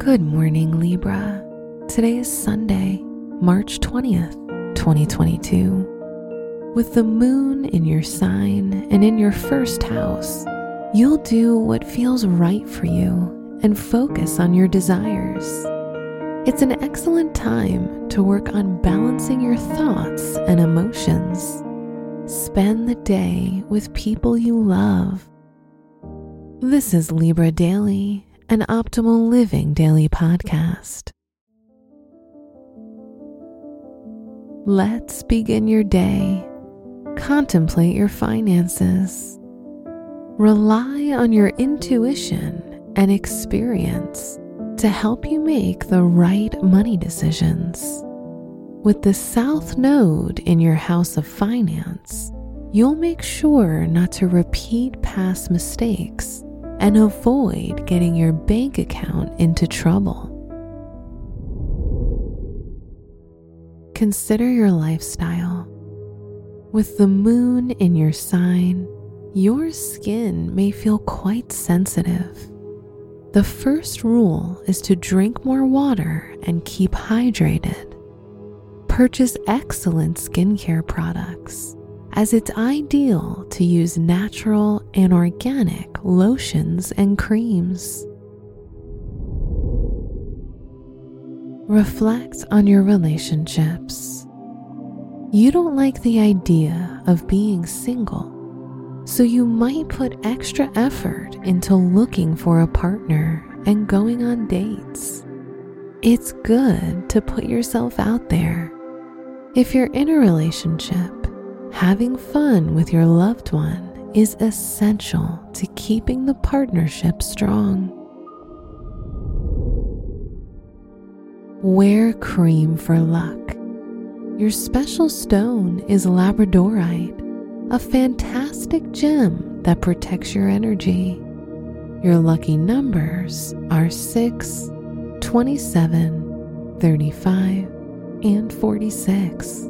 Good morning, Libra. Today is Sunday, March 20th, 2022. With the moon in your sign and in your first house, you'll do what feels right for you and focus on your desires. It's an excellent time to work on balancing your thoughts and emotions. Spend the day with people you love. This is Libra Daily an optimal living daily podcast. Let's begin your day. Contemplate your finances. Rely on your intuition and experience to help you make the right money decisions. With the South Node in your house of finance, you'll make sure not to repeat past mistakes and avoid getting your bank account into trouble. Consider your lifestyle. With the moon in your sign, your skin may feel quite sensitive. The first rule is to drink more water and keep hydrated. Purchase excellent skincare products as it's ideal to use natural and organic lotions and creams. Reflect on your relationships. You don't like the idea of being single, so you might put extra effort into looking for a partner and going on dates. It's good to put yourself out there. If you're in a relationship, having fun with your loved one is essential to keeping the partnership strong. Wear cream for luck. Your special stone is labradorite, a fantastic gem that protects your energy. Your lucky numbers are 6, 27, 35, and 46.